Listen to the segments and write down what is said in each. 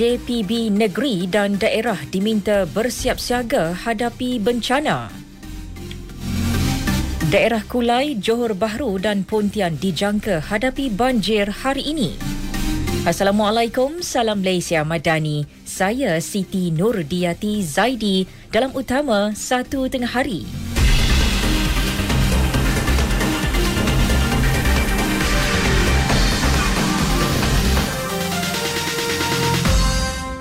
JPB negeri dan daerah diminta bersiap siaga hadapi bencana. Daerah Kulai, Johor Bahru dan Pontian dijangka hadapi banjir hari ini. Assalamualaikum, salam Malaysia Madani. Saya Siti Nur Diati Zaidi dalam utama satu tengah hari.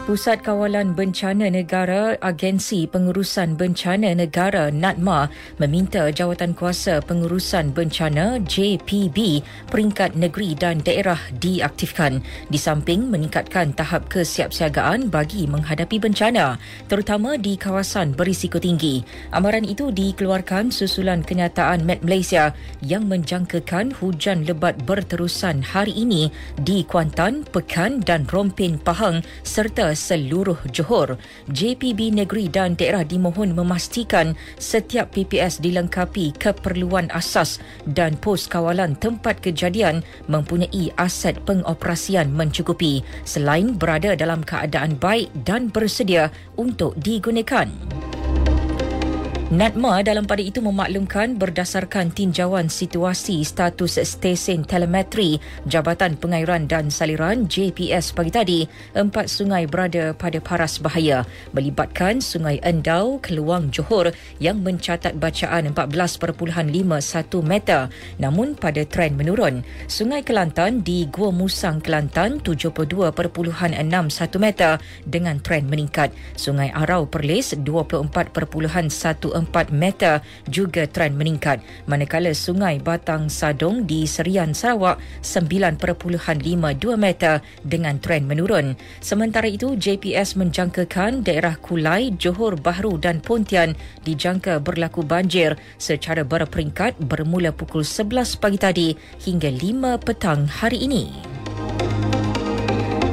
Pusat Kawalan Bencana Negara Agensi Pengurusan Bencana Negara NADMA meminta Jawatan Kuasa Pengurusan Bencana JPB peringkat negeri dan daerah diaktifkan di samping meningkatkan tahap kesiapsiagaan bagi menghadapi bencana terutama di kawasan berisiko tinggi. Amaran itu dikeluarkan susulan kenyataan Met Malaysia yang menjangkakan hujan lebat berterusan hari ini di Kuantan, Pekan dan Rompin Pahang serta seluruh Johor. JPB negeri dan daerah dimohon memastikan setiap PPS dilengkapi keperluan asas dan pos kawalan tempat kejadian mempunyai aset pengoperasian mencukupi selain berada dalam keadaan baik dan bersedia untuk digunakan. NADMA dalam pada itu memaklumkan berdasarkan tinjauan situasi status stesen telemetri Jabatan Pengairan dan Saliran JPS pagi tadi, empat sungai berada pada paras bahaya melibatkan Sungai Endau, Keluang Johor yang mencatat bacaan 14.51 meter namun pada tren menurun. Sungai Kelantan di Gua Musang Kelantan 72.61 meter dengan tren meningkat. Sungai Arau Perlis 24.1 4 meter juga trend meningkat manakala sungai Batang Sadong di Serian Sarawak 9.52 meter dengan trend menurun sementara itu JPS menjangkakan daerah Kulai, Johor Bahru dan Pontian dijangka berlaku banjir secara berperingkat bermula pukul 11 pagi tadi hingga 5 petang hari ini.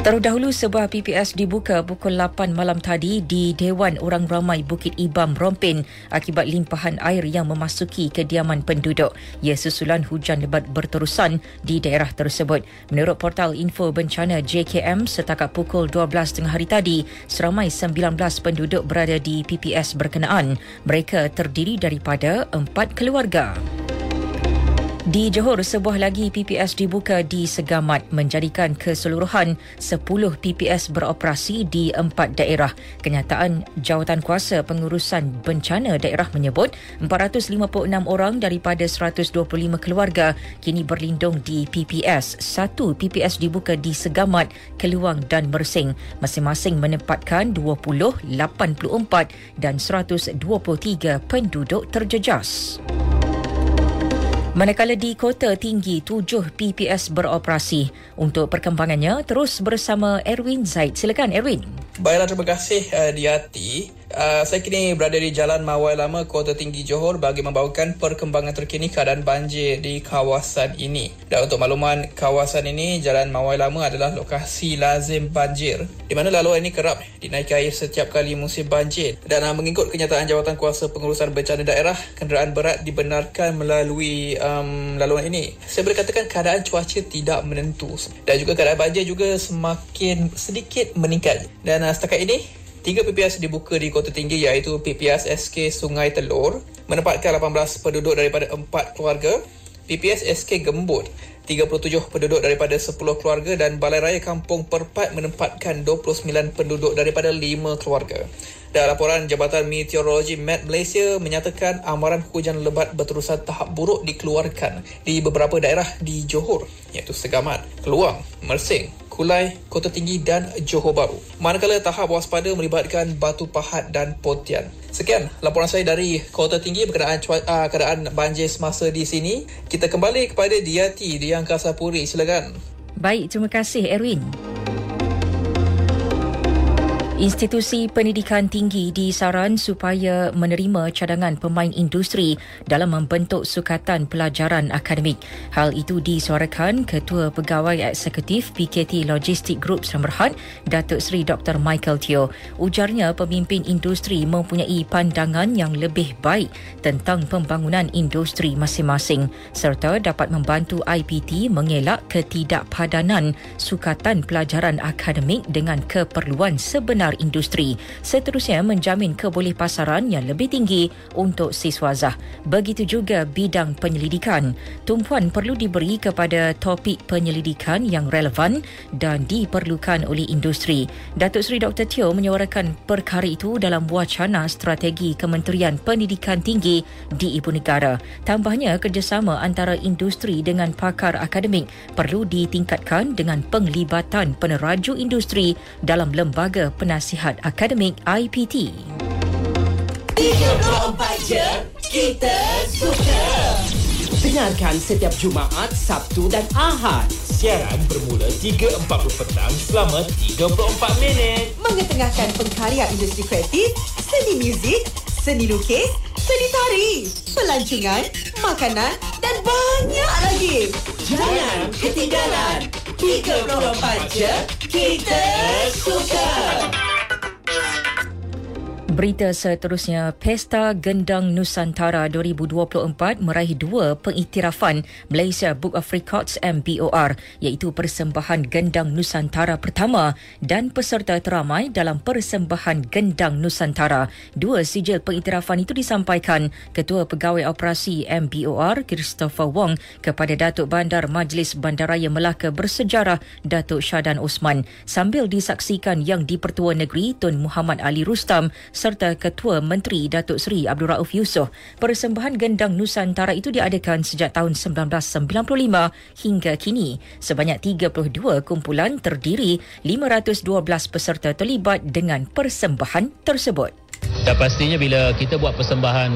Terdahulu sebuah PPS dibuka pukul 8 malam tadi di Dewan Orang Ramai Bukit Ibam Rompin akibat limpahan air yang memasuki kediaman penduduk. Ia susulan hujan lebat berterusan di daerah tersebut. Menurut portal info bencana JKM setakat pukul 12 tengah hari tadi, seramai 19 penduduk berada di PPS berkenaan. Mereka terdiri daripada empat keluarga. Di Johor, sebuah lagi PPS dibuka di Segamat menjadikan keseluruhan 10 PPS beroperasi di empat daerah. Kenyataan Jawatan Kuasa Pengurusan Bencana Daerah menyebut 456 orang daripada 125 keluarga kini berlindung di PPS. Satu PPS dibuka di Segamat, Keluang dan Mersing. Masing-masing menempatkan 20, 84 dan 123 penduduk terjejas. Manakala di Kota Tinggi, tujuh PPS beroperasi. Untuk perkembangannya, terus bersama Erwin Zaid. Silakan Erwin. Baiklah, terima kasih uh, Diati. Uh, saya kini berada di Jalan Mawai Lama, Kota Tinggi Johor bagi membawakan perkembangan terkini keadaan banjir di kawasan ini. Dan untuk makluman, kawasan ini, Jalan Mawai Lama adalah lokasi lazim banjir di mana laluan ini kerap dinaiki air setiap kali musim banjir. Dan uh, mengikut kenyataan Jawatan Kuasa Pengurusan Bencana Daerah, kenderaan berat dibenarkan melalui um, laluan ini. Saya boleh katakan keadaan cuaca tidak menentu dan juga keadaan banjir juga semakin sedikit meningkat. Dan uh, setakat ini, Tiga PPS dibuka di Kota Tinggi iaitu PPS SK Sungai Telur menempatkan 18 penduduk daripada 4 keluarga, PPS SK Gembut 37 penduduk daripada 10 keluarga dan Balai Raya Kampung Perpat menempatkan 29 penduduk daripada 5 keluarga. Dan laporan Jabatan Meteorologi Met Malaysia menyatakan amaran hujan lebat berterusan tahap buruk dikeluarkan di beberapa daerah di Johor iaitu Segamat, Keluang, Mersing, Kulai, Kota Tinggi dan Johor Bahru. Manakala tahap waspada melibatkan Batu Pahat dan Pontian. Sekian laporan saya dari Kota Tinggi berkenaan uh, keadaan banjir semasa di sini. Kita kembali kepada Diati di Angkasa Puri. Silakan. Baik, terima kasih Erwin. Institusi pendidikan tinggi disaran supaya menerima cadangan pemain industri dalam membentuk sukatan pelajaran akademik. Hal itu disuarakan Ketua Pegawai Eksekutif PKT Logistik Group Semberhad, Datuk Seri Dr. Michael Teo. Ujarnya pemimpin industri mempunyai pandangan yang lebih baik tentang pembangunan industri masing-masing serta dapat membantu IPT mengelak ketidakpadanan sukatan pelajaran akademik dengan keperluan sebenar benar industri. Seterusnya menjamin kebolehpasaran yang lebih tinggi untuk siswazah. Begitu juga bidang penyelidikan. Tumpuan perlu diberi kepada topik penyelidikan yang relevan dan diperlukan oleh industri. Datuk Seri Dr. Teo menyuarakan perkara itu dalam wacana strategi Kementerian Pendidikan Tinggi di Ibu Negara. Tambahnya kerjasama antara industri dengan pakar akademik perlu ditingkatkan dengan penglibatan peneraju industri dalam lembaga penasihat nasihat akademik IPT. 34 je, kita suka. Dengarkan setiap Jumaat, Sabtu dan Ahad. Siaran bermula 3.40 petang selama 34 minit. Mengetengahkan pengkarya industri kreatif, seni muzik, seni lukis, seni tari, pelancongan, makanan dan banyak lagi. Jangan ketinggalan. 34 je, kita suka. Berita seterusnya, Pesta Gendang Nusantara 2024 meraih dua pengiktirafan Malaysia Book of Records MBOR iaitu persembahan Gendang Nusantara pertama dan peserta teramai dalam persembahan Gendang Nusantara. Dua sijil pengiktirafan itu disampaikan Ketua Pegawai Operasi MBOR Christopher Wong kepada Datuk Bandar Majlis Bandaraya Melaka Bersejarah Datuk Syadan Osman sambil disaksikan Yang di-Pertua Negeri Tun Muhammad Ali Rustam serta Ketua Menteri Datuk Seri Abdul Rauf Yusof. Persembahan Gendang Nusantara itu diadakan sejak tahun 1995 hingga kini. Sebanyak 32 kumpulan terdiri 512 peserta terlibat dengan persembahan tersebut. Dan pastinya bila kita buat persembahan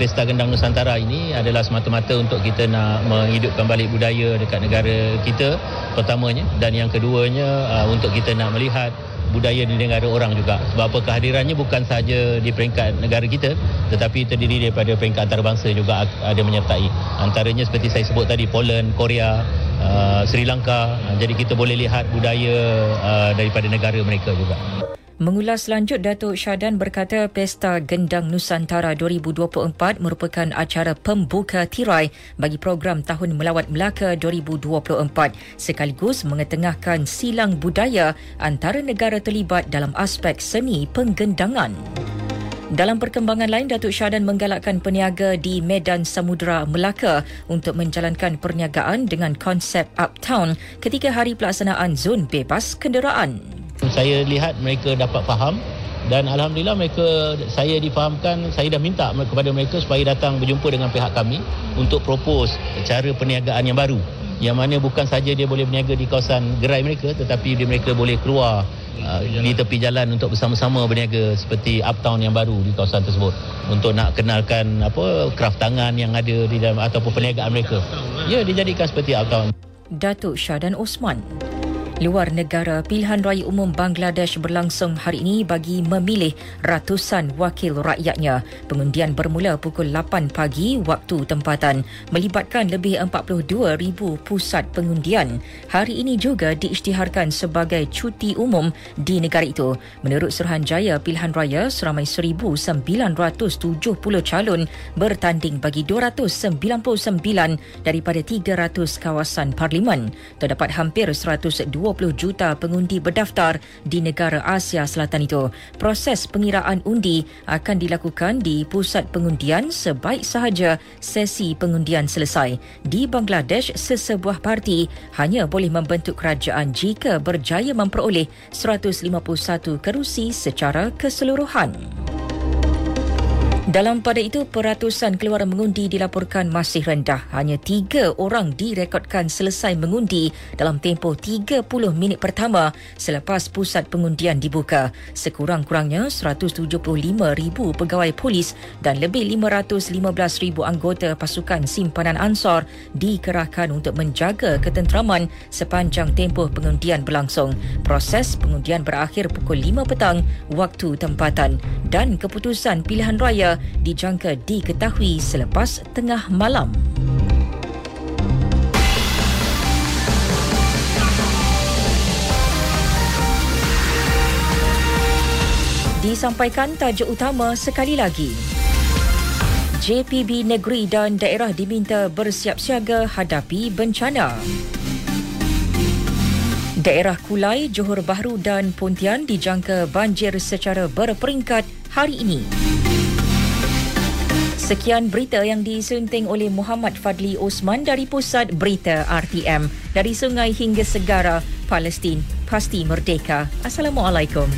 Pesta Gendang Nusantara ini adalah semata-mata untuk kita nak menghidupkan balik budaya dekat negara kita pertamanya dan yang keduanya uh, untuk kita nak melihat budaya di negara orang juga. Sebab apa kehadirannya bukan sahaja di peringkat negara kita tetapi terdiri daripada peringkat antarabangsa juga ada menyertai. Antaranya seperti saya sebut tadi Poland, Korea, uh, Sri Lanka. Jadi kita boleh lihat budaya uh, daripada negara mereka juga. Mengulas lanjut Datuk Syadan berkata Pesta Gendang Nusantara 2024 merupakan acara pembuka tirai bagi program Tahun Melawat Melaka 2024 sekaligus mengetengahkan silang budaya antara negara terlibat dalam aspek seni penggendangan. Dalam perkembangan lain, Datuk Syadan menggalakkan peniaga di Medan Samudra Melaka untuk menjalankan perniagaan dengan konsep Uptown ketika hari pelaksanaan zon bebas kenderaan. Saya lihat mereka dapat faham. Dan alhamdulillah mereka saya difahamkan saya dah minta kepada mereka supaya datang berjumpa dengan pihak kami untuk propose cara perniagaan yang baru. Yang mana bukan saja dia boleh berniaga di kawasan gerai mereka tetapi dia mereka boleh keluar uh, di tepi jalan untuk bersama-sama berniaga seperti uptown yang baru di kawasan tersebut. Untuk nak kenalkan apa kraft tangan yang ada di dalam ataupun perniagaan mereka. Ya dijadikan seperti uptown. Datuk Syadan Osman luar negara, pilihan raya umum Bangladesh berlangsung hari ini bagi memilih ratusan wakil rakyatnya. Pengundian bermula pukul 8 pagi waktu tempatan, melibatkan lebih 42,000 pusat pengundian. Hari ini juga diisytiharkan sebagai cuti umum di negara itu. Menurut Suruhanjaya Pilihan Raya, seramai 1,970 calon bertanding bagi 299 daripada 300 kawasan parlimen. Terdapat hampir 120 20 juta pengundi berdaftar di negara Asia Selatan itu. Proses pengiraan undi akan dilakukan di pusat pengundian sebaik sahaja sesi pengundian selesai. Di Bangladesh, sesebuah parti hanya boleh membentuk kerajaan jika berjaya memperoleh 151 kerusi secara keseluruhan. Dalam pada itu, peratusan keluaran mengundi dilaporkan masih rendah. Hanya tiga orang direkodkan selesai mengundi dalam tempoh 30 minit pertama selepas pusat pengundian dibuka. Sekurang-kurangnya 175,000 pegawai polis dan lebih 515,000 anggota pasukan simpanan Ansar dikerahkan untuk menjaga ketenteraman sepanjang tempoh pengundian berlangsung. Proses pengundian berakhir pukul 5 petang waktu tempatan dan keputusan pilihan raya dijangka diketahui selepas tengah malam. Disampaikan tajuk utama sekali lagi. JPB negeri dan daerah diminta bersiap siaga hadapi bencana. Daerah Kulai, Johor Bahru dan Pontian dijangka banjir secara berperingkat hari ini. Sekian berita yang disunting oleh Muhammad Fadli Osman dari Pusat Berita RTM. Dari sungai hingga segara, Palestin pasti merdeka. Assalamualaikum.